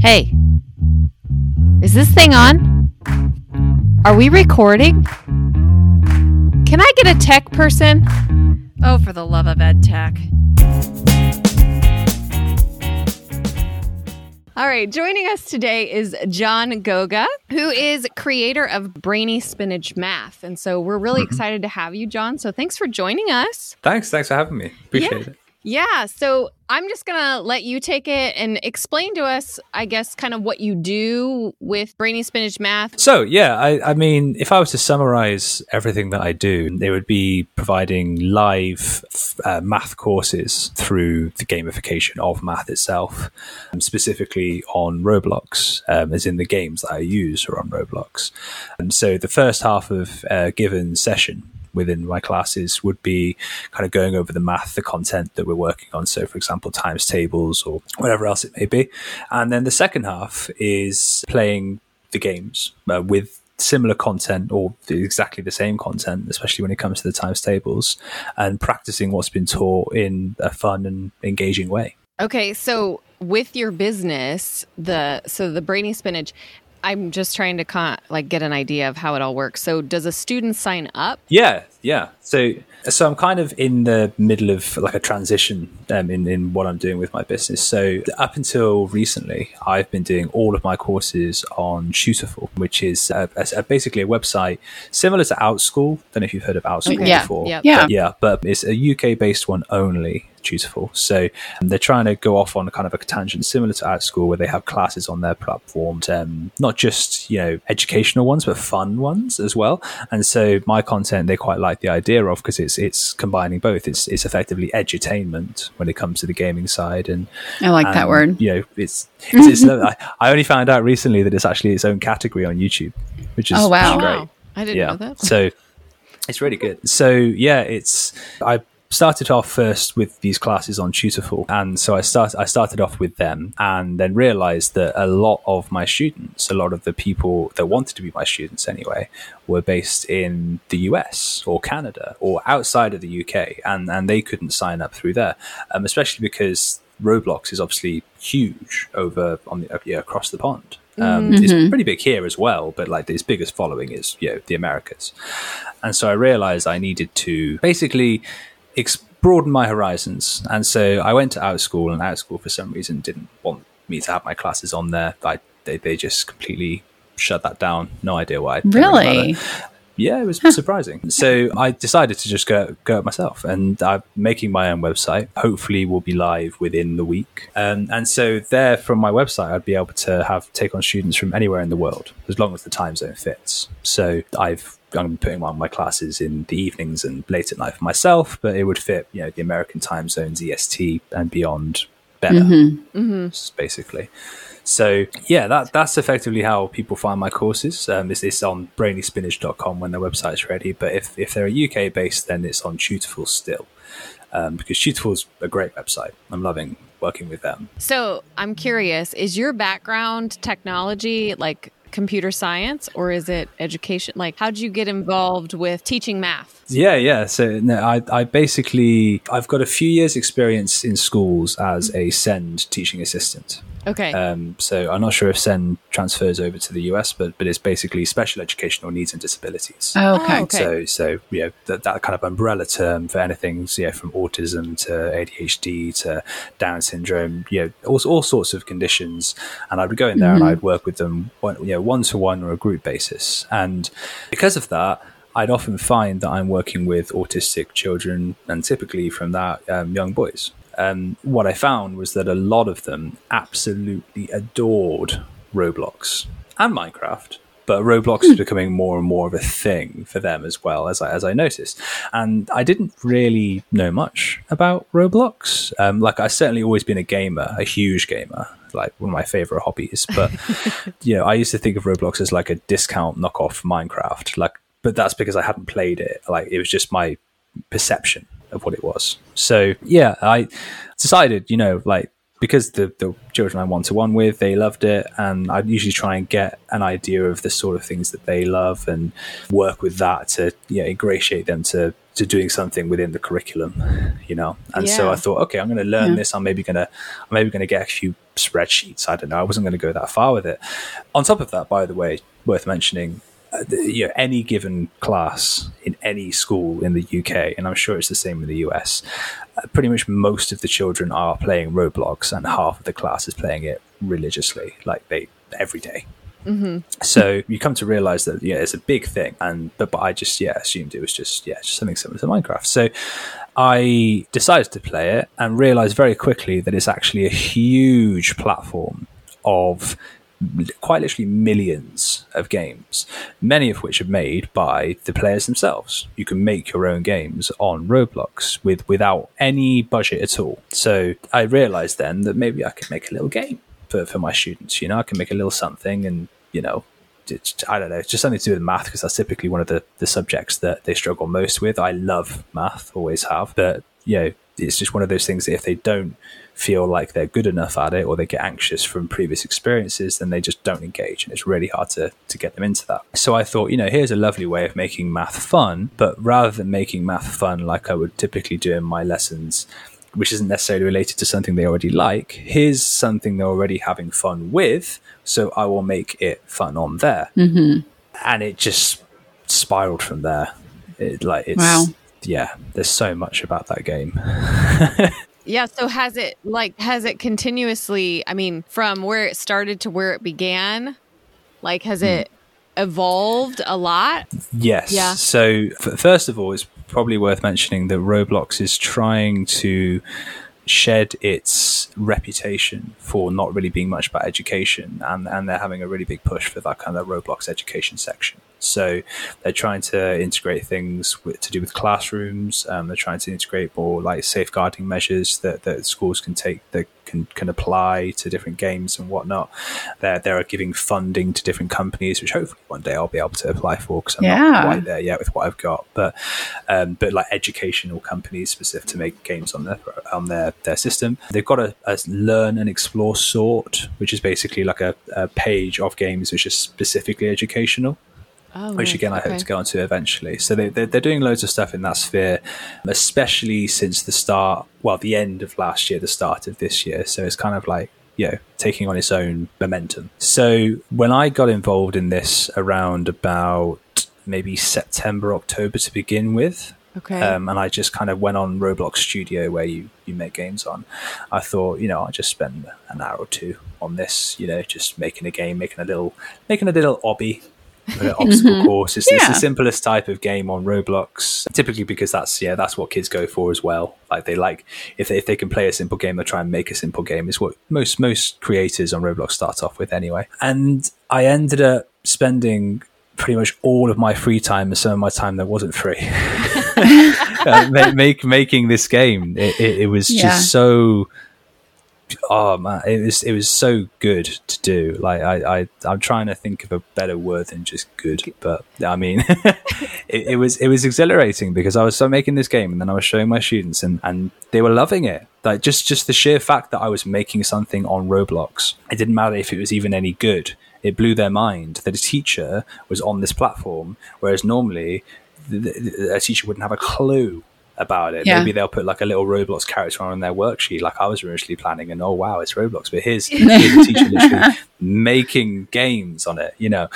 Hey, is this thing on? Are we recording? Can I get a tech person? Oh, for the love of ed tech. All right, joining us today is John Goga, who is creator of Brainy Spinach Math. And so we're really Mm-hmm. excited to have you, John. So thanks for joining us. Thanks. Thanks for having me. Appreciate Yeah. it. Yeah, so I'm just going to let you take it and explain to us, I guess, kind of what you do with Brainy Spinach Math. So, yeah, I, I mean, if I was to summarize everything that I do, it would be providing live uh, math courses through the gamification of math itself, um, specifically on Roblox, um, as in the games that I use are on Roblox. And so the first half of a given session within my classes would be kind of going over the math, the content that we're working on. So, for example, times tables or whatever else it may be. And then the second half is playing the games uh, with similar content or exactly the same content, especially when it comes to the times tables, and practicing what's been taught in a fun and engaging way. Okay, so with your business, the so the Brainy Spinach, I'm just trying to con- like get an idea of how it all works. So does a student sign up? Yeah, yeah. So, so I'm kind of in the middle of like a transition um, in in what I'm doing with my business. So up until recently, I've been doing all of my courses on Tutorful, which is a, a- a- basically a website similar to OutSchool. Don't know if you've heard of OutSchool Yeah, before. yeah. Yeah. Yeah, but it's a UK based one only. Tutorful. So um, they're trying to go off on a kind of a tangent similar to OutSchool, where they have classes on their platform, um, not just you know educational ones, but fun ones as well. And so my content they quite like the idea of because it's it's combining both. It's it's effectively edutainment when it comes to the gaming side, and I like that word. You know, it's it's, it's I, I only found out recently that it's actually its own category on YouTube, which is Oh, wow. which is Wow, I didn't yeah. know that. So it's really good. So yeah, it's I started off first with these classes on Tutorful, and so I start I started off with them, and then realized that a lot of my students, a lot of the people that wanted to be my students anyway, were based in the US or Canada or outside of the UK, and and they couldn't sign up through there, um, especially because Roblox is obviously huge over on the yeah, across the pond. Um, It's pretty big here as well, but like its biggest following is you know the Americas, and so I realized I needed to basically ex- broaden my horizons, and so I went to OutSchool, and OutSchool for some reason didn't want me to have my classes on there. I, they they just completely shut that down. No idea why. Don't worry about Really? Yeah, it was surprising. So I decided to just go go it myself, and I'm making my own website. Hopefully, will be live within the week. Um, and so there, from my website, I'd be able to have take on students from anywhere in the world, as long as the time zone fits. So I've I'm putting on my classes in the evenings and late at night for myself, but it would fit, you know, the American time zones, EST, and beyond better, s- basically. So yeah, that that's effectively how people find my courses. Um, it's, it's on brainyspinach.com when their website's ready. But if, if they're a UK based, then it's on Tutorful still, um, because Tutorful's a great website. I'm loving working with them. So I'm curious, is your background technology like computer science or is it education? Like how did you get involved with teaching math? Yeah, yeah. So no, I, I basically I've got a few years experience in schools as a SEND teaching assistant. Okay. Um, so I'm not sure if SEND transfers over to the US, but but it's basically special educational needs and disabilities. Oh, okay. Oh, okay. So, so you know that, that kind of umbrella term for anything, so, yeah, from autism to ADHD to Down syndrome, you know, all, all sorts of conditions. And I would go in there and I'd work with them, one, you know, one to one or a group basis. And because of that, I'd often find that I'm working with autistic children, and typically from that, um, young boys. Um, what I found was that a lot of them absolutely adored Roblox and Minecraft but Roblox is becoming more and more of a thing for them as well as I, as I noticed. And I didn't really know much about Roblox. Um, like I certainly always been a gamer, a huge gamer, like one of my favorite hobbies. But you know, I used to think of Roblox as like a discount knockoff Minecraft. Like, but that's because I hadn't played it. Like it was just my perception of what it was. So yeah, I decided, you know, like because the, the children I'm one to one with, they loved it. And I'd usually try and get an idea of the sort of things that they love and work with that to know, ingratiate them to, to doing something within the curriculum, you know? And so I thought, okay, I'm going to learn Yeah. this. I'm maybe going to, I'm maybe going to get a few spreadsheets. I don't know. I wasn't going to go that far with it. On top of that, by the way, worth mentioning, you know, any given class in any school in the UK, and I'm sure it's the same in the US, uh, pretty much most of the children are playing Roblox, and half of the class is playing it religiously, like they every day. Mm-hmm. So you come to realize that yeah, it's a big thing, and but, but I just yeah assumed it was just yeah just something similar to Minecraft. So I decided to play it and realized very quickly that it's actually a huge platform of quite literally millions of games, many of which are made by the players themselves. You can make your own games on Roblox with without any budget at all. So I realized then that maybe I could make a little game for, for my students. You know, I can make a little something and, you know, I don't know, it's just something to do with math because that's typically one of the, the subjects that they struggle most with. I love math, always have, but you know, it's just one of those things that if they don't feel like they're good enough at it or they get anxious from previous experiences, then they just don't engage. And it's really hard to, to get them into that. So I thought, you know, here's a lovely way of making math fun, but rather than making math fun like I would typically do in my lessons, which isn't necessarily related to something they already like, here's something they're already having fun with. So I will make it fun on there. Mm-hmm. And it just spiraled from there. It, like it's, wow. yeah, there's so much about that game. Yeah. So has it like has it continuously? I mean, from where it started to where it began, like has mm. it evolved a lot? Yes. Yeah. So f- first of all, it's probably worth mentioning that Roblox is trying to shed its reputation for not really being much about education, and and they're having a really big push for that kind of Roblox education section. So they're trying to integrate things with, to do with classrooms. Um, they're trying to integrate more like safeguarding measures that, that schools can take that can, can apply to different games and whatnot. They're, they're giving funding to different companies, which hopefully one day I'll be able to apply for because I'm yeah. not quite there yet with what I've got. But um, but like educational companies specific to make games on their on their, their system. They've got a, a learn and explore sort, which is basically like a, a page of games which is specifically educational. Oh, which again I hope to go on to eventually. So they, they're, they're doing loads of stuff in that sphere, especially since the start, well, the end of last year, the start of this year. So it's kind of like you know, taking on its own momentum. So when I got involved in this around about maybe September, October to begin with, Okay. Um, and I just kind of went on Roblox Studio where you, you make games on. I thought, you know, I just spend an hour or two on this, you know, just making a game, making a little, making a little obby, obstacle mm-hmm. course. It's, yeah. it's, the simplest type of game on Roblox, typically because that's yeah that's what kids go for as well. Like they like if they, if they can play a simple game, they try and make a simple game. Is what most most creators on Roblox start off with anyway. And I ended up spending pretty much all of my free time and some of my time that wasn't free uh, make, making this game. It, it, it was yeah. just so oh man, it was it was so good to do. Like I, I I'm trying to think of a better word than just good, but I mean, it, it, was it was exhilarating because I was so making this game and then I was showing my students and and they were loving it. Like just just the sheer fact that I was making something on Roblox, it didn't matter if it was even any good. It blew their mind that a teacher was on this platform, whereas normally a teacher wouldn't have a clue about it. Yeah. Maybe they'll put like a little Roblox character on their worksheet, like I was originally planning, and oh wow, it's Roblox. But here's, here's the teacher literally making games on it, you know.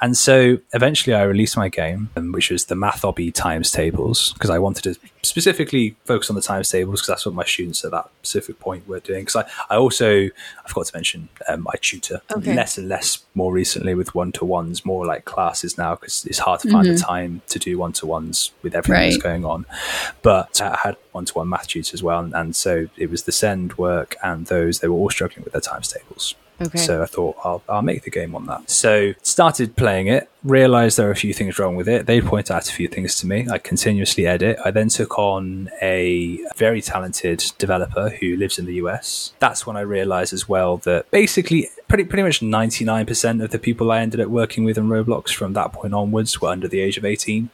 And so eventually, I released my game, um, which was the Mathobby times tables, because I wanted to specifically focus on the times tables because that's what my students at that specific point were doing. Because I, I also I forgot to mention um, I tutor okay. less and less more recently with one to ones, more like classes now because it's hard to find mm-hmm. the time to do one to ones with everything right. that's going on. But I had one to one math tutors as well, and, and so it was the send work and those they were all struggling with their times tables. Okay. So I thought I'll, I'll make the game on that. So started playing it, realized there are a few things wrong with it. They point out a few things to me. I continuously edit. I then took on a very talented developer who lives in the US. That's when I realized as well that basically pretty pretty much 99% of the people I ended up working with in Roblox from that point onwards were under the age of 18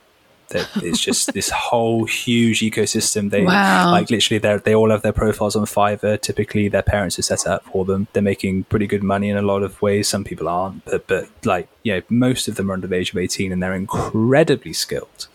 that it's just this whole huge ecosystem. They wow. like literally they they all have their profiles on Fiverr. Typically, their parents have set it up for them. They're making pretty good money in a lot of ways. Some people aren't, but but like yeah, most of them are under the age of eighteen and they're incredibly skilled.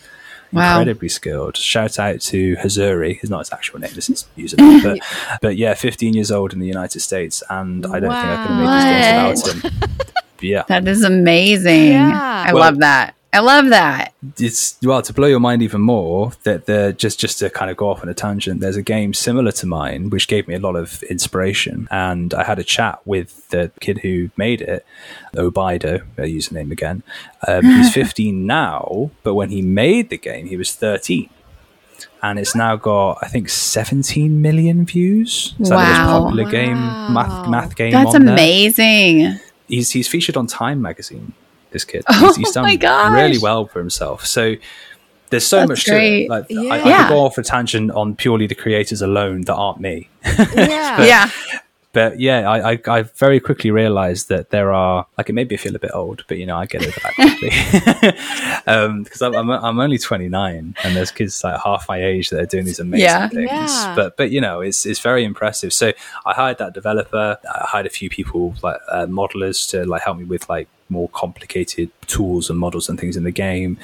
Wow. incredibly skilled. Shout out to Hazuri, who's not his actual name, this is username, but but yeah, 15 years old in the United States, and I don't think I could have made these games without him. yeah, That is amazing. Yeah. I Well- love that. I love that. it's well to blow your mind even more that the just just to kind of go off on a tangent there's a game similar to mine which gave me a lot of inspiration and i had a chat with the kid who made it obido a username again um, he's 15 now but when he made the game he was 13 and it's now got i think 17 million views it's like the Wow. most popular game math math game That's on there amazing. he's he's featured on Time magazine. This kid, Oh he's, he's done my gosh. really well for himself. So there's so That's much great. to it. Like I, I Yeah. could go off a tangent on purely the creators alone that aren't me. Yeah. yeah. But yeah, I, I, I very quickly realized that there are like it made me feel a bit old, but you know I get over that quickly because I'm, I'm I'm only 29 and there's kids like half my age that are doing these amazing Yeah. things. Yeah. But but you know it's it's very impressive. So I hired that developer. I hired a few people like uh, modelers to like help me with like more complicated tools and models and things in the game.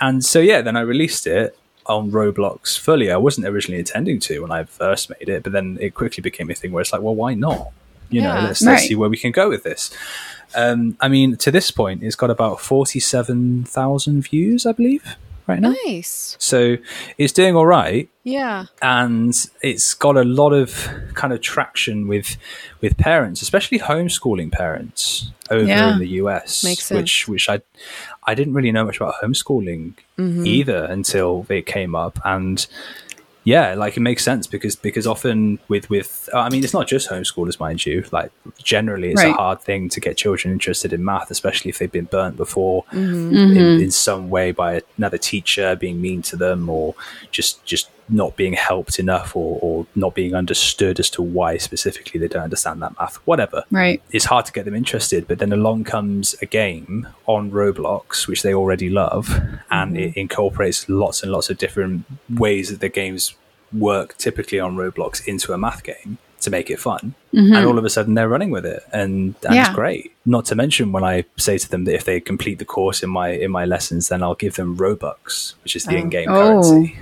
And so yeah, then I released it on Roblox fully. I wasn't originally intending to when I first made it, but then it quickly became a thing where it's like, well, why not? You know, Yeah. let's, let's see where we can go with this. Um, I mean, to this point, it's got about forty-seven thousand views, I believe, right now. Nice. So it's doing all right Yeah. and it's got a lot of kind of traction with with parents, especially homeschooling parents over Yeah. in the US. Makes Which sense. which I I didn't really know much about homeschooling Mm-hmm. either until it came up and yeah like it makes sense because because often with with i mean it's not just homeschoolers mind you. Like generally it's a hard thing to get children interested in math especially if they've been burnt before Mm-hmm. in, in some way by another teacher being mean to them or just just not being helped enough or, or not being understood as to why specifically they don't understand that math whatever Right. it's hard to get them interested. But then along comes a game on Roblox, which they already love, and mm-hmm. it incorporates lots and lots of different ways that the games work typically on Roblox into a math game to make it fun. Mm-hmm. And all of a sudden they're running with it, and, and Yeah. it's great. Not to mention when I say to them that if they complete the course in my in my lessons, then I'll give them Robux, which is the oh. in-game Oh. currency,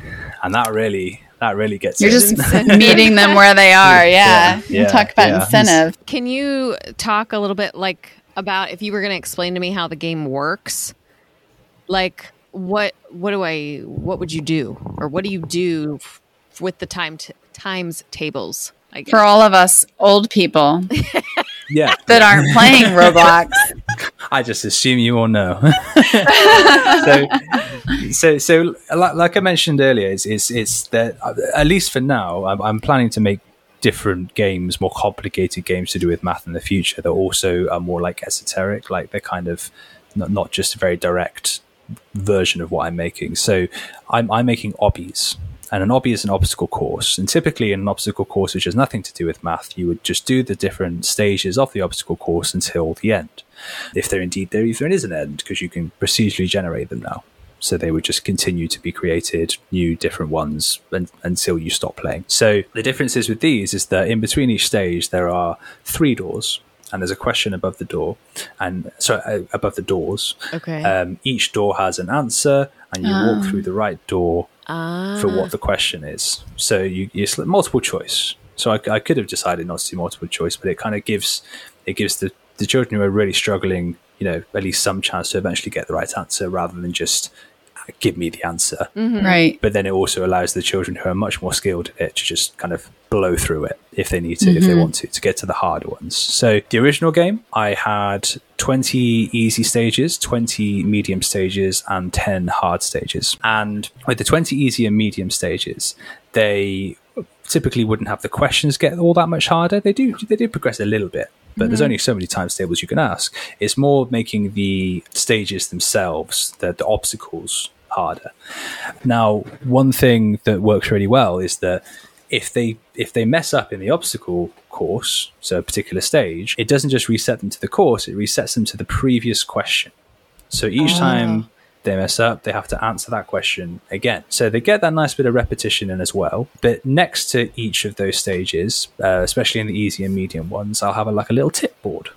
and that really that really gets You're it. just meeting them where they are. Yeah. Yeah, You talk about yeah. incentive. Can you talk a little bit like about if you were going to explain to me how the game works? Like what what do I what would you do or what do you do f- with the time t- times tables? I guess. For all of us old people yeah. that aren't playing Roblox. I just assume you all know. so, so, so, like, like I mentioned earlier, it's it's, it's that uh, at least for now, I'm, I'm planning to make different games, more complicated games to do with math in the future. That also are more like esoteric, like they're kind of not, not just a very direct version of what I'm making. So, I'm I'm making obbies. And an obby is an obstacle course. And typically, in an obstacle course which has nothing to do with math, you would just do the different stages of the obstacle course until the end if there indeed there even is an end, because you can procedurally generate them now. So they would just continue to be created, new different ones un- until you stop playing. So the differences with these is that in between each stage there are three doors, and there's a question above the door, and so uh, above the doors. Okay. Um, each door has an answer, and you walk through the right door Ah. for what the question is. So you you multiple choice. So I, I could have decided not to do multiple choice, but it kind of gives it gives the the children who are really struggling, you know, at least some chance to eventually get the right answer rather than just give me the answer. Mm-hmm. Right. But then it also allows the children who are much more skilled at it to just kind of blow through it if they need to, if they mm-hmm. want to, to get to the harder ones. So the original game, I had 20 easy stages, 20 medium stages, and 10 hard stages. And with the 20 easy and medium stages, they typically wouldn't have the questions get all that much harder. They do they do progress a little bit, but there's mm-hmm. only so many times tables you can ask. It's more making the stages themselves, the, the obstacles harder. Now, one thing that works really well is that if they if they mess up in the obstacle course, so a particular stage, it doesn't just reset them to the course; it resets them to the previous question. So each time they mess up, they have to answer that question again. So they get that nice bit of repetition in as well. But next to each of those stages, uh, especially in the easy and medium ones, I'll have a, like a little tip board.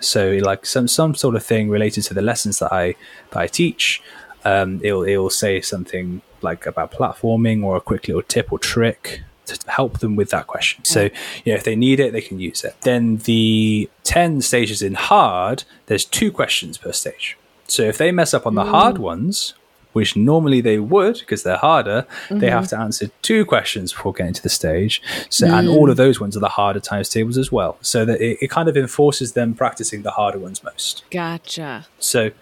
So like some some sort of thing related to the lessons that I that I teach. Um, it'll it'll say something like about platforming or a quick little tip or trick to help them with that question. So, you know, if they need it, they can use it. Then the 10 stages in hard, there's two questions per stage. So if they mess up on the mm. hard ones, which normally they would because they're harder, they have mm-hmm. to answer two questions before getting to the stage. So, and all of mm. those ones are the harder times tables as well. So that it, it kind of enforces them practicing the harder ones most. Gotcha. So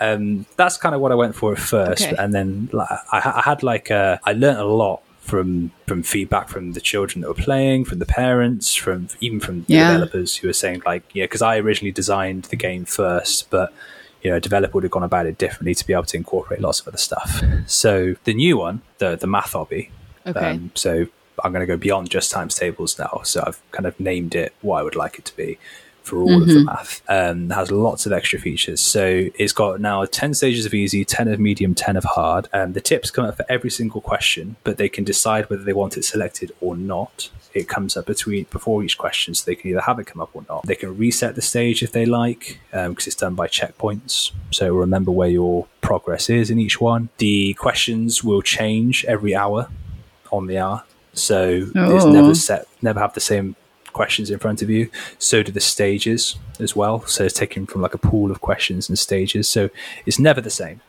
um, that's kind of what I went for at first, Okay. and then like, I, I had like a, I learned a lot from from feedback from the children that were playing, from the parents, from even from the Yeah. developers who were saying like, yeah, because I originally designed the game first, but you know, a developer would have gone about it differently to be able to incorporate lots of other stuff. So the new one, the the math hobby, Okay. um, so I'm going to go beyond just times tables now. So I've kind of named it what I would like it to be for all of the math. Um, has lots of extra features. So it's got now 10 stages of easy, 10 of medium, 10 of hard. Um, the tips come up for every single question, but they can decide whether they want it selected or not. It comes up between before each question, so they can either have it come up or not. They can reset the stage if they like, because it's done by checkpoints. So remember where your progress is in each one. The questions will change every hour on the hour. So it's Oh. never set, never have the same questions in front of you. So do the stages as well. So it's taken from like a pool of questions and stages. So it's never the same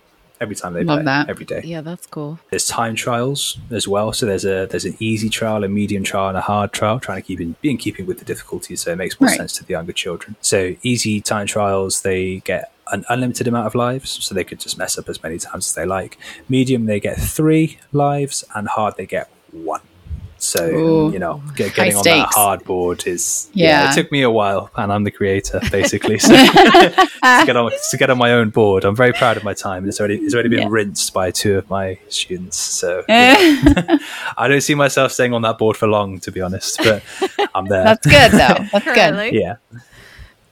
every time they Love play that. every day. Yeah, that's cool. There's time trials as well. So there's a there's an easy trial, a medium trial, and a hard trial, trying to keep in be in keeping with the difficulty, so it makes more Right. sense to the younger children. So easy time trials, they get an unlimited amount of lives, so they could just mess up as many times as they like. Medium, they get three lives, and hard, they get one. So Ooh. you know, get, getting on that stakes. hard board is yeah. Yeah. It took me a while, and I'm the creator basically. So to get on to get on my own board, I'm very proud of my time. It's already it's already been Yeah. rinsed by two of my students. So Eh, I don't see myself staying on that board for long, to be honest. But I'm there. That's good though. That's good. Yeah.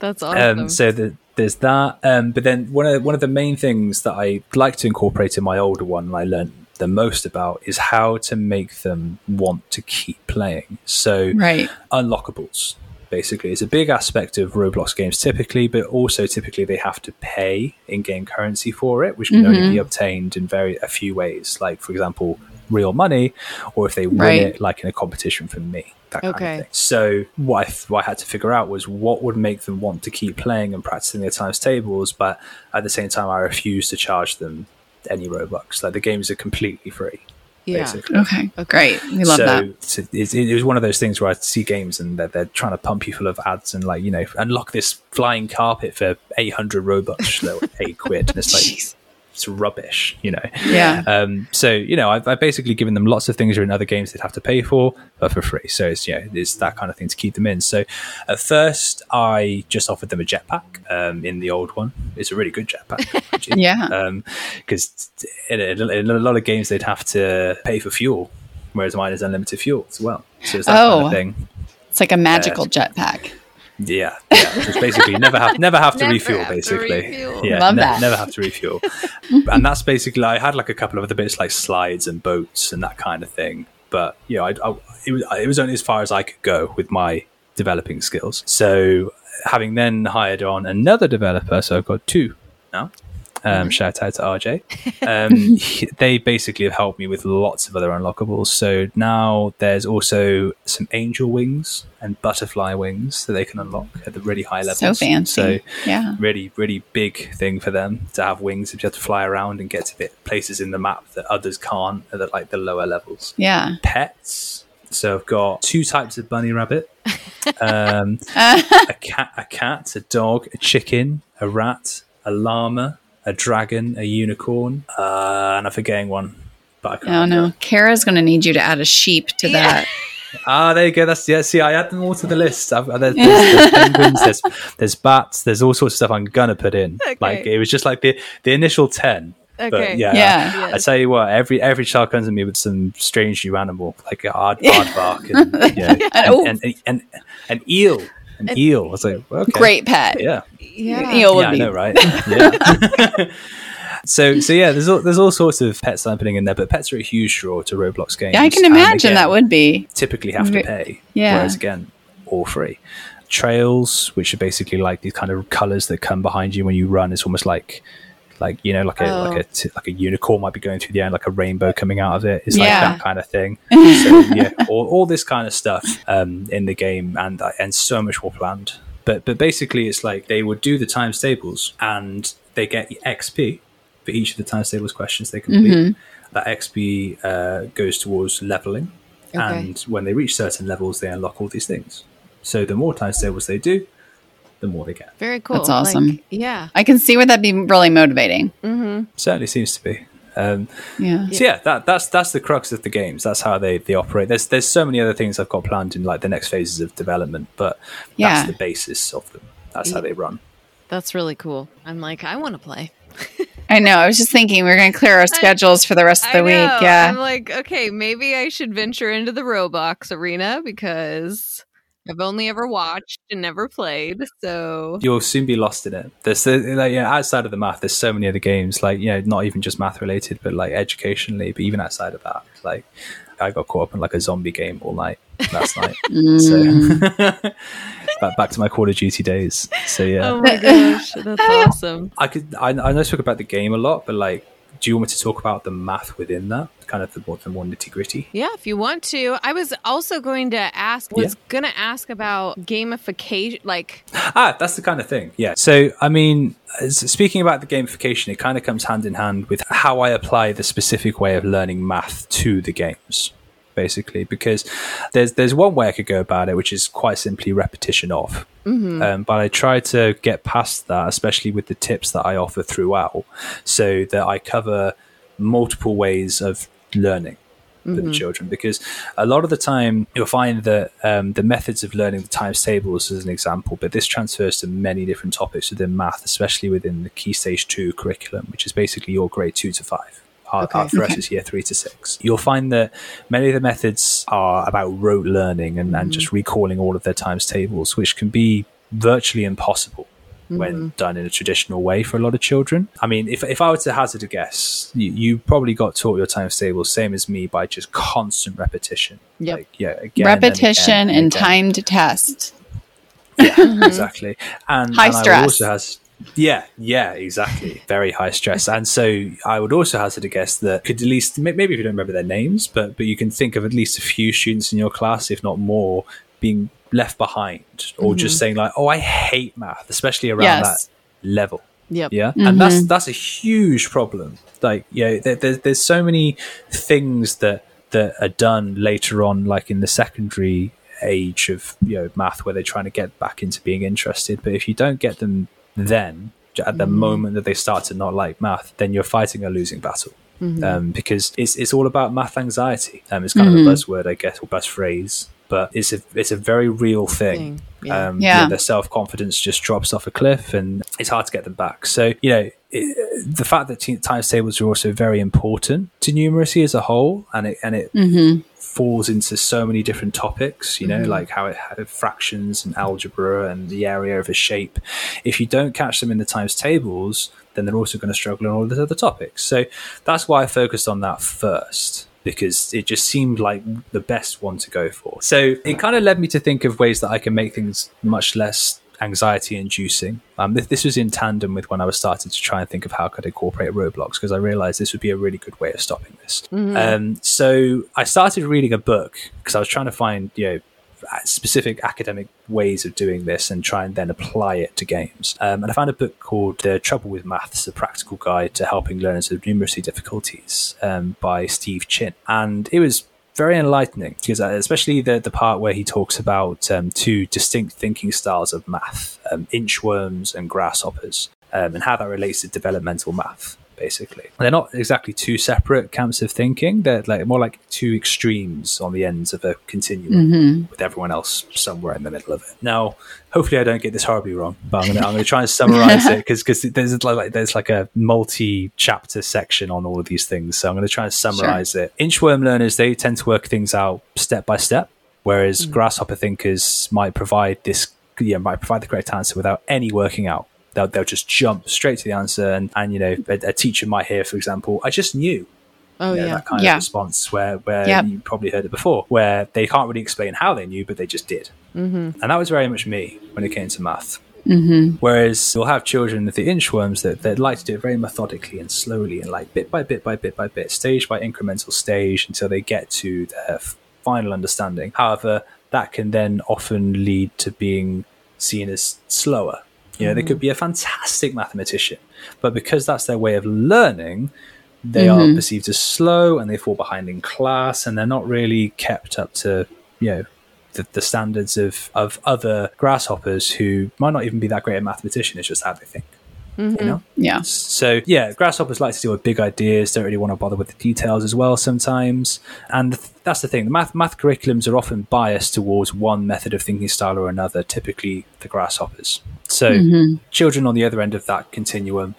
That's awesome. Um, so the, there's that. Um, but then one of one of the main things that I like to incorporate in my older one, and I learned the most about, is how to make them want to keep playing. So Right. unlockables basically is a big aspect of roblox games typically but also typically they have to pay in-game currency for it which can only be mm-hmm. obtained in very a few ways like for example real money or if they win Right. it like in a competition from me that kind Okay. of thing so what I, th- what I had to figure out was what would make them want to keep playing and practicing their times tables but at the same time i refused to charge them any robux like the games are completely free yeah. basically Okay. Oh, great. We love so, that. so it's, it was one of those things where I see games and they're, they're trying to pump you full of ads and like you know unlock this flying carpet for eight hundred robux, like eight quid, and it's like Jeez. It's rubbish, you know. Yeah. Um, so you know, I've, I've basically given them lots of things that are in other games they'd have to pay for, but for free. So it's yeah, it's that kind of thing to keep them in. So at first, I just offered them a jetpack um, in the old one. It's a really good jetpack. actually. Yeah. because in, a- in a lot of games they'd have to pay for fuel, whereas mine is unlimited fuel as well. So it's that kind Oh. of thing. It's like a magical jetpack. Yeah, yeah. Just basically never have never have to Never refuel. have to basically, refuel. yeah, Love ne- that. never have to refuel. and that's basically I had like a couple of other bits like slides and boats and that kind of thing. But you know, I, I, it was it was only as far as I could go with my developing skills. So having then hired on another developer, so I've got two now. Um, shout out to RJ. Um, he- they basically have helped me with lots of other unlockables. So now there's also some angel wings and butterfly wings that they can unlock at the really high levels. So fancy. So yeah. really, really big thing for them to have wings if you have to fly around and get to bit places in the map that others can't at the, like the lower levels. Yeah. Pets. So I've got two types of bunny rabbit, um, a cat, a cat, a dog, a chicken, a rat, a llama, a dragon, a unicorn, uh, and I'm forgetting one. But I can't Oh remember. no. Kara's going to need you to add a sheep to that. Ah, there you go. That's yeah. See, I add them all to the list. I've, there's, there's, there's penguins, there's, there's bats, there's all sorts of stuff I'm gonna put in. Okay. Like it was just like the the initial ten. Okay. But yeah, Yeah. I tell you what, every every child comes to me with some strange new animal, like a hard aardvark and, yeah, oh. and, and, and, an eel, an eel. I was like, well, okay, Great pet. yeah, Yeah. Eel would yeah, I be. know, right? Yeah. so so yeah, there's all, there's all sorts of pets that I'm putting in there, but pets are a huge draw to Roblox games. Yeah, I can imagine again, that would be. typically have to pay. Yeah. Whereas again, all free. Trails, which are basically like these kind of colors that come behind you when you run, it's almost like Like you know, like a Oh. like a t- like a unicorn might be going through the and like a rainbow coming out of it. It's like Yeah. that kind of thing. so yeah, all, all this kind of stuff um, in the game, and and so much more planned. But but basically, it's like they would do the times tables, and they get XP for each of the times tables questions they complete. That XP uh, goes towards leveling, Okay. and when they reach certain levels, they unlock all these things. So the more times tables they do, the more they get. Very cool. That's awesome. Like, yeah. I can see where that'd be really motivating. Certainly seems to be. Um, Yeah. So yeah, that, that's that's the crux of the games. That's how they, they operate. There's there's so many other things I've got planned in like the next phases of development, but Yeah. that's the basis of them. That's how they run. That's really cool. I'm like, I want to play. I know. I was just thinking we're going to clear our schedules for the rest of the I week. Yeah. I'm like, okay, maybe I should venture into the Roblox arena because I've only ever watched and never played. So You'll soon be lost in it. There's like yeah, outside of the math, there's so many other games like you know not even just math related, but like educationally, but even outside of that, like I got caught up in like a zombie game all night last night. Mm. So back back to my Call of Duty days. So yeah. Oh my gosh, that's awesome. I could. I, I know I spoke about the game a lot, but like, do you want me to talk about the math within that? Kind of the more, the more nitty gritty. Yeah, if you want to. I was also going to ask was Yeah. going to ask about gamification like Ah, that's the kind of thing. Yeah. So, I mean, speaking about the gamification, it kind of comes hand in hand with how I apply the specific way of learning math to the games. Basically, because there's there's one way I could go about it, which is quite simply repetition of. Um, but I try to get past that, especially with the tips that I offer throughout, so that I cover multiple ways of learning for the children. Because a lot of the time, you'll find that um, the methods of learning the times tables, as an example, but this transfers to many different topics within math, especially within the Key Stage 2 curriculum, which is basically your grade 2 to 5. Our, Okay. our for us is year three to six. You'll find that many of the methods are about rote learning and, and just recalling all of their times tables, which can be virtually impossible when mm. done in a traditional way for a lot of children. I mean, if, if I were to hazard a guess, you, you probably got taught your times tables, same as me, by just constant repetition. Yep. Like, yeah, again and Repetition again and again. timed test. Yeah, mm-hmm. exactly. And High and I stress. also has yeah, yeah, exactly. Very high stress. And so I would also hazard a guess that could at least maybe if you don't remember their names, but but you can think of at least a few students in your class, if not more, being left behind or just mm-hmm. saying like, "Oh, I hate math," especially around Yes. that level. Yep. Yeah, and mm-hmm. that's that's a huge problem. Like, you know, there, there's there's so many things that that are done later on, like in the secondary age of you know math, where they're trying to get back into being interested. But if you don't get them then, at the mm-hmm. moment that they start to not like math, then you're fighting a losing battle. Um, because it's it's all about math anxiety. Um, it's kind of a buzzword, I guess, or buzz phrase, but it's a it's a very real thing. Thing, yeah. Um, Yeah. you know, their self confidence just drops off a cliff, and it's hard to get them back. So you know, it, the fact that times tables are also very important to numeracy as a whole, and it and it falls into so many different topics. You know, like how it had fractions and algebra and the area of a shape. If you don't catch them in the times tables, then they're also going to struggle in all these other topics. So that's why I focused on that first because it just seemed like the best one to go for. So it kind of led me to think of ways that I can make things much less anxiety inducing. Um, this, this was in tandem with when I was starting to try and think of how I could I incorporate Roblox because I realized this would be a really good way of stopping this. Um, so I started reading a book because I was trying to find, you know, specific academic ways of doing this and try and then apply it to games. Um, and I found a book called The Trouble with Maths, a practical guide to helping learners with numeracy difficulties um, by Steve Chinn. And it was very enlightening because uh, especially the, the part where he talks about um, two distinct thinking styles of math, um, inchworms and grasshoppers, um, and how that relates to developmental math basically. They're not exactly two separate camps of thinking. They're like more like two extremes on the ends of a continuum, mm-hmm. with everyone else somewhere in the middle of it. Now, hopefully, I don't get this horribly wrong, but I'm gonna, try and summarize it because because there's like there's like a multi-chapter section on all of these things. So I'm gonna try and summarize it. Inchworm learners they tend to work things out step by step, whereas mm. grasshopper thinkers might provide this yeah might provide the correct answer without any working out they'll, they'll just jump straight to the answer and, and you know a, a teacher might hear for example i just knew Oh you know, yeah. that kind Yeah. of response where where Yep. you probably heard it before where they can't really explain how they knew but they just did mm-hmm. and that was very much me when it came to math Mm-hmm. Whereas you'll have children with the inchworms that they'd like to do it very methodically and slowly and like bit by bit by bit by bit, stage by incremental stage until they get to their final understanding. However, that can then often lead to being seen as slower. You know, they could be a fantastic mathematician, but because that's their way of learning, they are mm-hmm. perceived as slow and they fall behind in class and they're not really kept up to, you know, the, the standards of, of other grasshoppers who might not even be that great a mathematician. It's just how they think. You mm-hmm. know? Yeah. So yeah, grasshoppers like to deal with big ideas. Don't really want to bother with the details as well sometimes. And th- that's the thing. The math math curriculums are often biased towards one method of thinking style or another. Typically, the grasshoppers. So mm-hmm. children on the other end of that continuum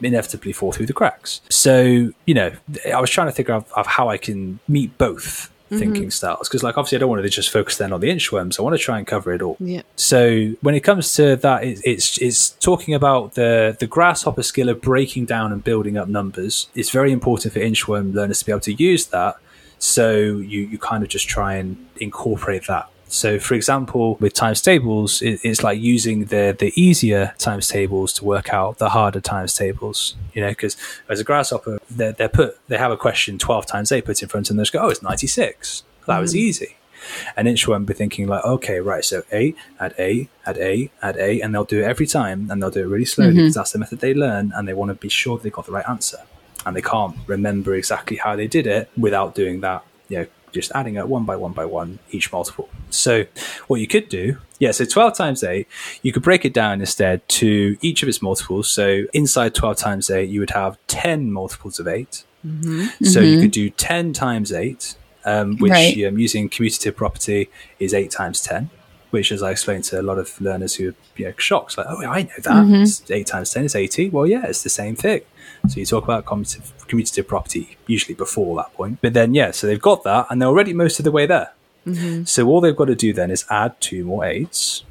inevitably fall through the cracks. So you know, I was trying to figure out of how I can meet both thinking mm-hmm. styles because like obviously I don't want to just focus then on the inchworms. I want to try and cover it all. Yeah. So when it comes to that, it, it's it's talking about the the grasshopper skill of breaking down and building up numbers. It's very important for inchworm learners to be able to use that. So you you kind of just try and incorporate that. So for example, with times tables, it, it's like using the the easier times tables to work out the harder times tables. You know, because as a grasshopper, they're, they're put they have a question twelve times eight put in front of them. They just go, oh, it's ninety six. That was mm. easy. And inchworm be thinking like, okay, right, so eight, add eight, add eight, add eight, and they'll do it every time, and they'll do it really slowly mm-hmm. because that's the method they learn, and they want to be sure they got the right answer, and they can't remember exactly how they did it without doing that, you know, just adding up one by one by one each multiple. So what you could do, yeah, so 12 times 8, you could break it down instead to each of its multiples. So inside 12 times 8, you would have 10 multiples of 8. So you could do 10 times 8, um, which Right. um, using commutative property is 8 times 10, which, as I explained to a lot of learners who are you know, shocked, like, oh, I know that. It's 8 times 10 is 80. Well, yeah, it's the same thing. So you talk about commutative, commutative property usually before that point. But then, yeah, so they've got that and they're already most of the way there. Mm-hmm. So all they've got to do then is add two more eights,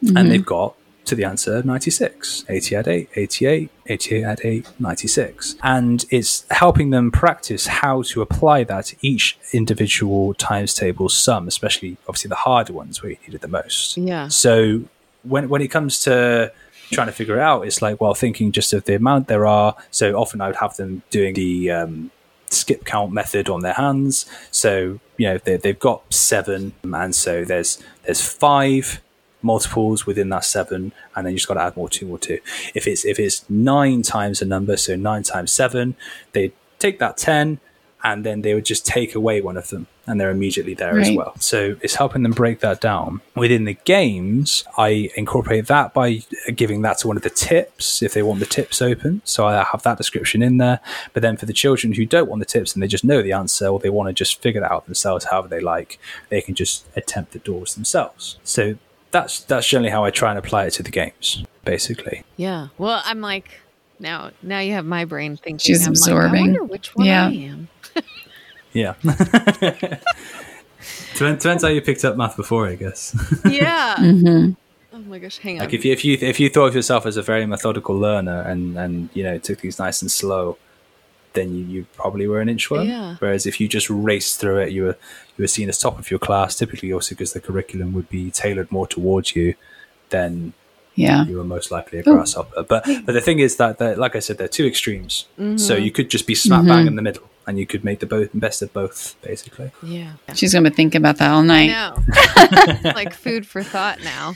and mm-hmm. they've got to the answer 96. 80 add 8, 88, 88 add 8, 96. And it's helping them practice how to apply that to each individual times table sum, especially obviously the harder ones where you need it the most. Yeah. So when when it comes to trying to figure it out, it's like well, thinking just of the amount there are. So often I would have them doing the um, skip count method on their hands. So you know they, they've got seven, and so there's there's five multiples within that seven, and then you just got to add more two, more two. If it's if it's nine times a number, so nine times seven, they take that ten, and then they would just take away one of them, and they're immediately there as well. So it's helping them break that down. Within the games, I incorporate that by giving that to one of the tips if they want the tips open. So I have that description in there. But then for the children who don't want the tips and they just know the answer or they want to just figure it out themselves however they like, they can just attempt the doors themselves. So that's that's generally how I try and apply it to the games, basically. Yeah. Well, I'm like now. Now you have my brain thinking. She's I'm absorbing. Like, I wonder which one Yeah. I am. Yeah. Depends depends how you picked up math before, I guess. Yeah. Mm-hmm. Oh my gosh. Hang on. Like if you if you if you thought of yourself as a very methodical learner and and you know took things nice and slow, then you, you probably were an inchworm. Yeah. Whereas if you just raced through it, you were you were seen as top of your class. Typically, also because the curriculum would be tailored more towards you, then Yeah. you were most likely a Oh. grasshopper. But but the thing is that, that like I said, they're two extremes. Mm-hmm. So you could just be smack bang in the middle, and you could make the both best of both, basically. yeah. She's going to think about that all I night. know. like food for thought now.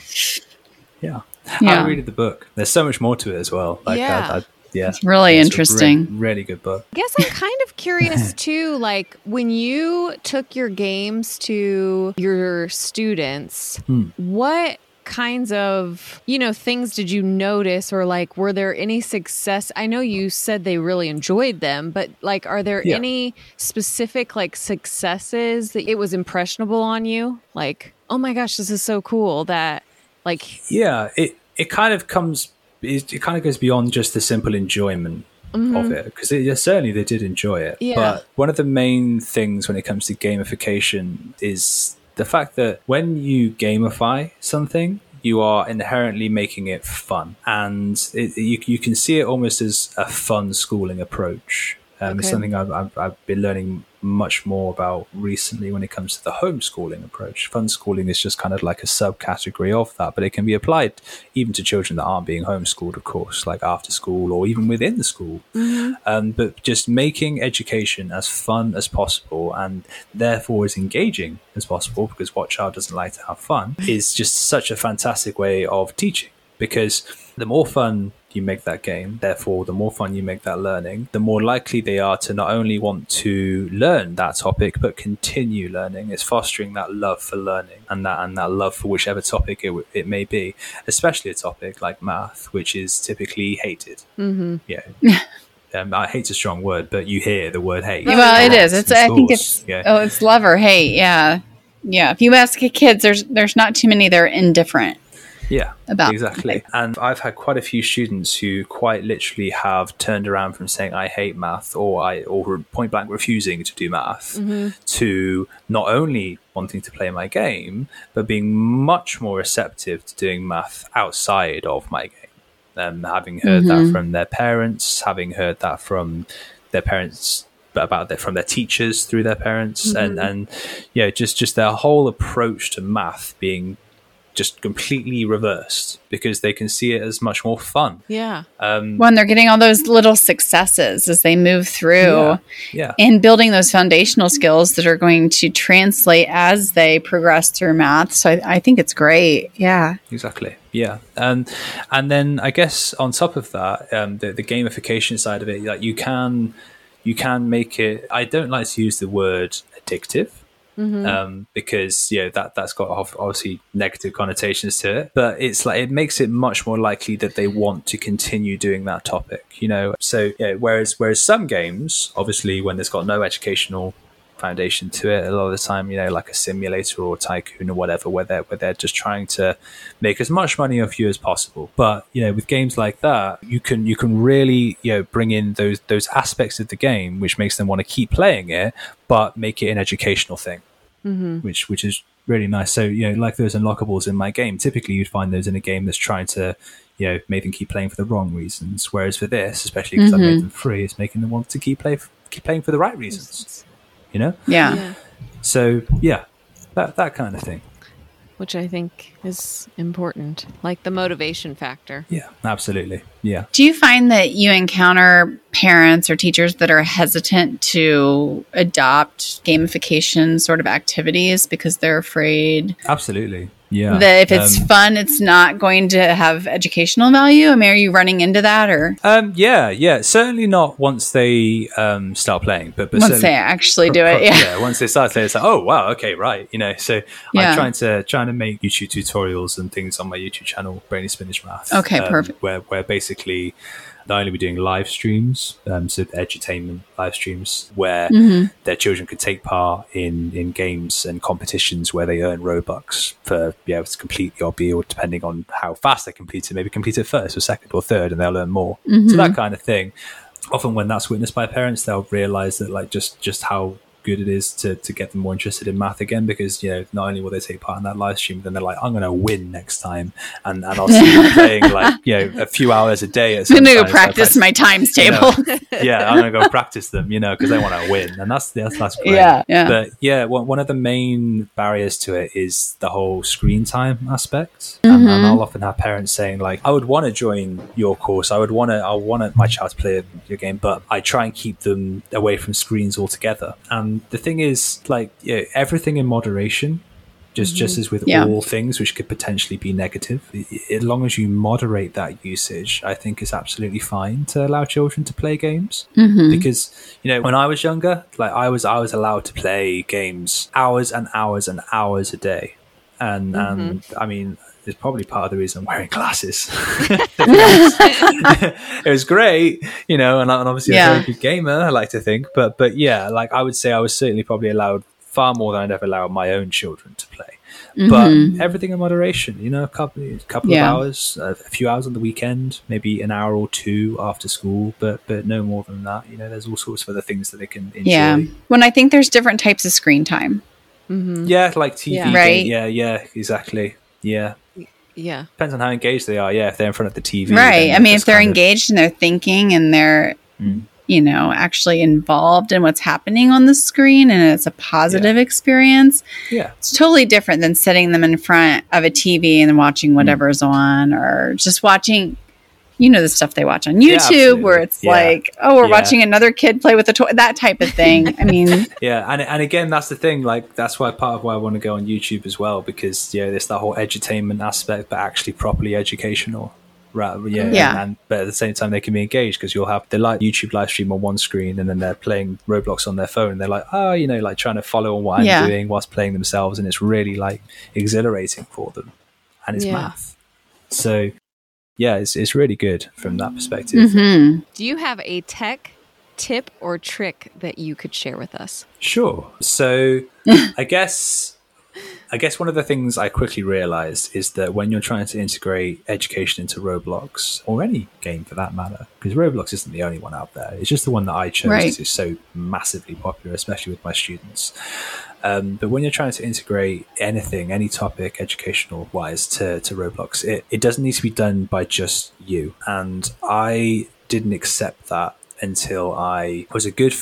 Yeah. Yeah. I read the book. There's so much more to it as well. Like, Yeah. I, I, yeah. It's really It's interesting. Really, really good book. I guess I'm kind of curious too. Like when you took your games to your students, Hmm. what kinds of you know things did you notice or like were there any success i know you said they really enjoyed them but like are there Yeah. any specific like successes that it was impressionable on you like oh my gosh this is so cool that like Yeah, it it kind of comes. It, it kind of goes beyond just the simple enjoyment of it because yeah, certainly they did enjoy it. Mm-hmm. Yeah. But one of the main things when it comes to gamification is the fact that when you gamify something. You are inherently making it fun, and it, you you can see it almost as a fun schooling approach. Um, It's something I've, I've, I've been learning much more about recently when it comes to the homeschooling approach. Fun schooling is just kind of like a subcategory of that, but it can be applied even to children that aren't being homeschooled, of course, like after school or even within the school. Um, but just making education as fun as possible and therefore as engaging as possible, because what child doesn't like to have fun, is just such a fantastic way of teaching. Because the more fun you make that game, therefore, the more fun you make that learning, the more likely they are to not only want to learn that topic, but continue learning. It's fostering that love for learning and that and that love for whichever topic it, it may be, especially a topic like math, which is typically hated. Mm-hmm. Yeah. Um, I hate's a strong word, but you hear the word hate. well, it is. It's. I think it's. Yeah. Oh, it's love or hate. Yeah, yeah. If you ask kids, there's there's not too many that are indifferent. Yeah, about exactly. And I've had quite a few students who quite literally have turned around from saying I hate math or I or point blank refusing to do math mm-hmm. to not only wanting to play my game but being much more receptive to doing math outside of my game. Um, having heard that mm-hmm. from their parents, having heard that from their parents about their from their teachers through their parents and mm-hmm. and yeah just just their whole approach to math being just completely reversed because they can see it as much more fun. Yeah. When they're getting all those little successes as they move through. Yeah. Yeah. and building those foundational skills that are going to translate as they progress through math. So I, I think it's great. Yeah. Exactly. Yeah. And and then I guess on top of that, um, the, the gamification side of it, like you can you can make it. I don't like to use the word addictive. Um, because you know that that's got obviously negative connotations to it, but it's like it makes it much more likely that they want to continue doing that topic. You know, so yeah. Whereas whereas some games, obviously, when there's got no educational foundation to it a lot of the time you know like a simulator or tycoon or whatever where they're where they're just trying to make as much money off you as possible but you know with games like that you can you can really you know bring in those those aspects of the game which makes them want to keep playing it but make it an educational thing Mm-hmm. which which is really nice so you know like those unlockables in my game typically you'd find those in a game that's trying to you know make them keep playing for the wrong reasons whereas for this especially because i made mm-hmm. them free it's making them want to keep play keep playing for the right reasons you know Yeah. Yeah. so yeah, that that kind of thing. Which I think is important, like the motivation factor. Yeah, absolutely. Yeah. Do you find that you encounter parents or teachers that are hesitant to adopt gamification sort of activities because they're afraid Absolutely. Yeah. that if it's Um, fun, it's not going to have educational value? I mean, are you running into that or um, yeah, yeah. Certainly not once they um, start playing, but, but once they actually do pro- it? Yeah. Once they start playing, it's like, oh wow, okay, right. You know, so Yeah. I'm trying to trying to make YouTube tutorials and things on my YouTube channel, Brainy Spinach Math. Okay, um, perfect. Where where basically not only we doing live streams, um, so edutainment live streams, where Mm-hmm. their children could take part in in games and competitions where they earn Robux for able to complete the obby or depending on how fast they complete it, maybe complete it first or second or third, and they'll earn more. Mm-hmm. So that kind of thing. Often when that's witnessed by parents, they'll realize that like just just how good it is to, to get them more interested in math again because you know not only will they take part in that live stream but then they're like I'm gonna win next time and, and I'll see them playing like you know a few hours a day at I'm going to go practice my times you table. know, yeah, I'm gonna go practice them, you know, because they want to win, and that's that's that's great. Yeah, yeah. But yeah, one one of the main barriers to it is the whole screen time aspect, Mm-hmm. and, and I'll often have parents saying like, "I would want to join your course. I would want to. I want my child to play your game, but I try and keep them away from screens altogether." And the thing is, like, yeah, everything in moderation. Just, mm-hmm. just as with Yeah. all things which could potentially be negative, i- i- as long as you moderate that usage, I think it's absolutely fine to allow children to play games. Mm-hmm. Because you know, when I was younger, like I was, I was allowed to play games hours and hours and hours a day, and mm-hmm. and I mean, it's probably part of the reason I'm wearing glasses. it was great, you know, and, and obviously Yeah. a very good gamer. I like to think, but but yeah, like I would say, I was certainly probably allowed far more than I'd ever allow my own children to play. But everything in moderation, you know, a couple, a couple Yeah. of hours, a few hours on the weekend, maybe an hour or two after school, but but no more than that. You know, there's all sorts of other things that they can enjoy. yeah. When I think there's different types of screen time. Mm-hmm. Yeah, like TV. Yeah. Right. Yeah, yeah, exactly. Yeah. Yeah. Depends on how engaged they are. Yeah, if they're in front of the TV. right. I mean, if they're kind of- engaged and they're thinking and they're you know, actually involved in what's happening on the screen and it's a positive experience. Yeah. It's totally different than sitting them in front of a TV and watching Hmm. whatever's on or just watching you know the stuff they watch on YouTube absolutely. where it's Yeah. like, oh, we're Yeah. watching another kid play with a toy, that type of thing. I mean, Yeah, and and again, that's the thing. Like that's why part of why I want to go on YouTube as well because yeah, there's that whole edutainment aspect, but actually properly educational. Right, yeah, Yeah. And, but at the same time, they can be engaged because you'll have the like YouTube live stream on one screen, and then they're playing Roblox on their phone. And they're like, oh, you know, like trying to follow on what I'm Yeah. doing whilst playing themselves, and it's really like exhilarating for them, and it's Yeah. math. So yeah, it's it's really good from that perspective. mhm. Do you have a tech tip or trick that you could share with us? Sure. So I guess I guess one of the things I quickly realized is that when you're trying to integrate education into Roblox or any game for that matter, because Roblox isn't the only one out there, it's just the one that I chose Right. it's so massively popular, especially with my students. Um, but when you're trying to integrate anything, any topic, educational wise, to, to Roblox, it, it doesn't need to be done by just you. And I didn't accept that until I was a good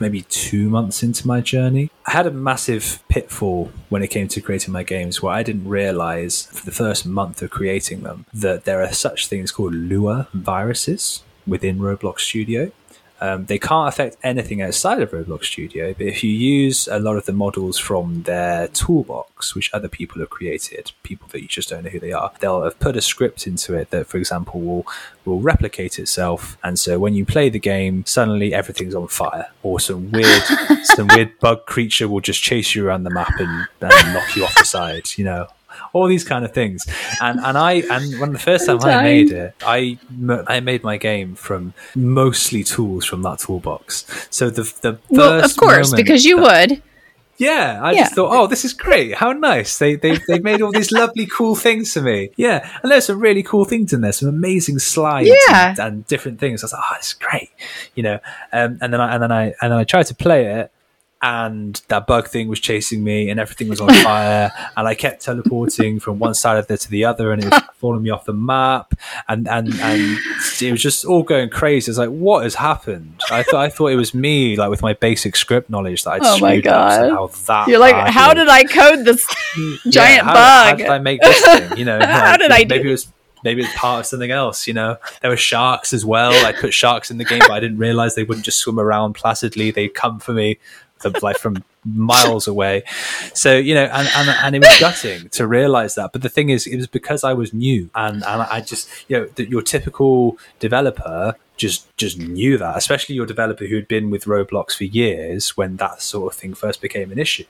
maybe two months into my journey. I had a massive pitfall when it came to creating my games where I didn't realize for the first month of creating them that there are such things called Lua viruses within Roblox Studio. Um, they can't affect anything outside of Roblox Studio, but if you use a lot of the models from their toolbox, which other people have created, people that you just don't know who they are, they'll have put a script into it that, for example, will will replicate itself. And so when you play the game, suddenly everything's on fire, or some weird some weird bug creature will just chase you around the map and, and knock you off the side. You know, all these kind of things. And and I and when the first time I made it, I I made my game from mostly tools from that toolbox. So the the first well, of course, because you that- would. yeah, I Yeah. just thought, oh, this is great. How nice. They they they made all these lovely, cool things for me. Yeah, and there's some really cool things in there, some amazing slides Yeah. and, and different things. I was like, oh, it's great, you know. Um, and then I and then I and then I tried to play it, and that bug thing was chasing me, and everything was on fire, and I kept teleporting from one side of it to the other, and it was falling me off the map, and and and it was just all going crazy. I was like, what has happened? I thought I thought it was me, like with my basic script knowledge that I'd Oh my up God. that You're like, badly. how did I code this giant how, bug? How did I make this thing? You know, How like, did I do- Maybe it was maybe it's part of something else. You know, there were sharks as well. I put sharks in the game, but I didn't realize they wouldn't just swim around placidly. They'd come for me, like from miles away. So you know, and, and and it was gutting to realize that. But the thing is, it was because I was new, and and I just you know, that your typical developer just just knew that, especially your developer who had been with Roblox for years when that sort of thing first became an issue.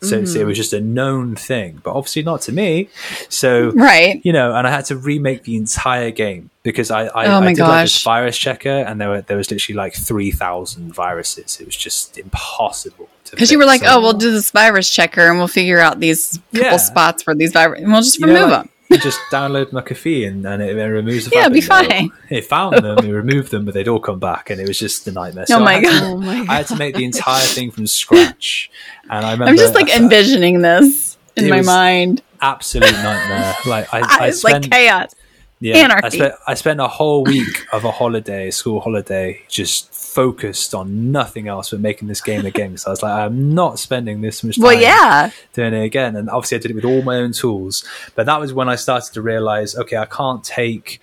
So, so it mm-hmm. was just a known thing, but obviously not to me. So Right. you know, and I had to remake the entire game because I I, Oh I did like this virus checker, and there were there was literally like three thousand viruses. It was just impossible. Because you were like, fix. oh, we'll do this virus checker and we'll figure out these couple Yeah. spots where these viruses, and we'll just You know, remove like, them. You just download McAfee and, and it, it removes the Yeah, it'll be fine. It found them, it removed them, but they'd all come back, and it was just a nightmare. Oh I my had to- God. Oh my I had to make the entire thing from scratch, and I remember I'm just like envisioning this in It my mind. absolute nightmare. Like I, I it's like chaos. Yeah, I Anarchy. spent I spent a whole week of a holiday, school holiday, just focused on nothing else but making this game again. So I was like, I'm not spending this much time Well, yeah. doing it again. And obviously, I did it with all my own tools. But that was when I started to realize, okay, I can't take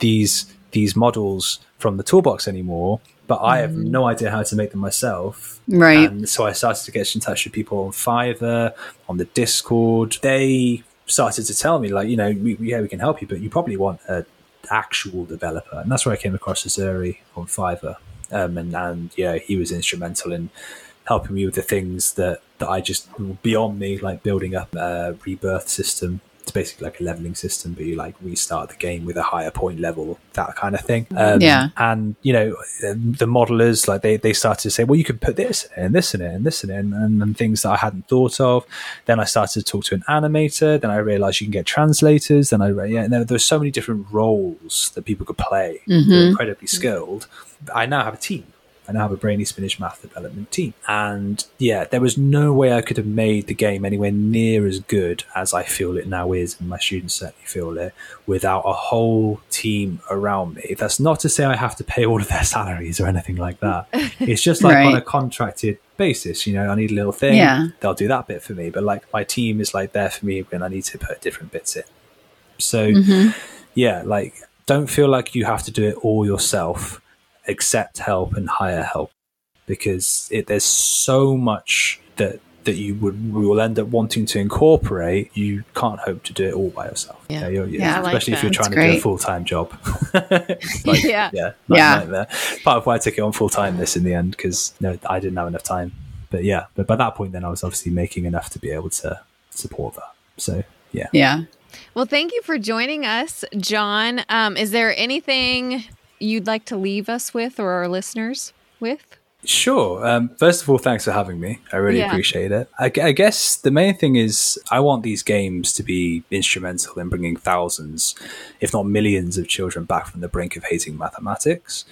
these these models from the toolbox anymore. But I have mm. no idea how to make them myself. Right. And so I started to get in touch with people on Fiverr, on the Discord. They started to tell me, like, you know, we, yeah, we can help you, but you probably want an actual developer. And that's where I came across Azuri on Fiverr. Um, and, and yeah, he was instrumental in helping me with the things that, that I just beyond me, like building up a rebirth system. It's basically like a leveling system, but you like restart the game with a higher point level, that kind of thing. Um, Yeah. And you know, the modelers like they they started to say, well, you can put this and this in it and this in it, and, and, and things that I hadn't thought of. Then I started to talk to an animator. Then I realized you can get translators. Then I yeah, and there, there's so many different roles that people could play. They're incredibly skilled. I now have a team. Have a Brainy Spinach math development team. And yeah, there was no way I could have made the game anywhere near as good as I feel it now is, and my students certainly feel it, without a whole team around me. That's not to say I have to pay all of their salaries or anything like that. It's just like Right. on a contracted basis, you know, I need a little thing, Yeah. they'll do that bit for me. But like my team is like there for me when I need to put different bits in. So Mm-hmm. yeah, like don't feel like you have to do it all yourself. Accept help and hire help because it, there's so much that that you would will end up wanting to incorporate. You can't hope to do it all by yourself. Yeah. you're- Yeah, I like especially if you're trying to do a full time job. Like, Yeah. yeah, Yeah. nightmare. Part of why I took it on full time this in the end because no, I didn't have enough time. But yeah, but by that point, then I was obviously making enough to be able to support that. So yeah. Yeah. Well, thank you for joining us, John. Um, is there anything you'd like to leave us with or our listeners with? Sure. Um, first of all, thanks for having me. I really Yeah. appreciate it. I, I guess the main thing is I want these games to be instrumental in bringing thousands, if not millions, of children back from the brink of hating mathematics,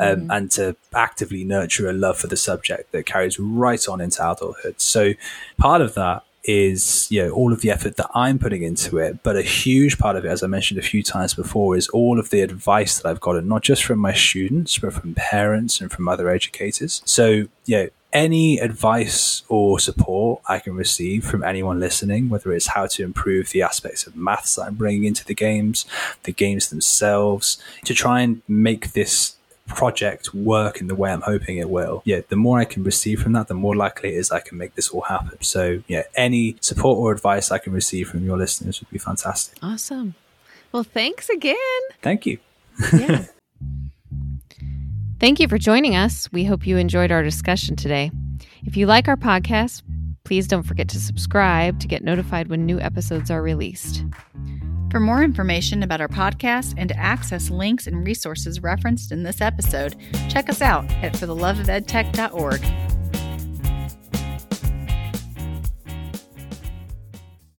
um, and to actively nurture a love for the subject that carries right on into adulthood. So, part of that is you know all of the effort that I'm putting into it, but a huge part of it, as I mentioned a few times before, is all of the advice that I've gotten, not just from my students, but from parents and from other educators. So yeah, any advice or support I can receive from anyone listening, whether it's how to improve the aspects of maths that I'm bringing into the games, the games themselves, to try and make this project work in the way I'm hoping it will, yeah, the more I can receive from that, the more likely it is I can make this all happen. So, yeah, any support or advice I can receive from your listeners would be fantastic. Awesome. Well, thanks again. Thank you. Yeah. Thank you for joining us. We hope you enjoyed our discussion today. If you like our podcast, please don't forget to subscribe to get notified when new episodes are released. For more information about our podcast and to access links and resources referenced in this episode, check us out at fortheloveofedtech.org.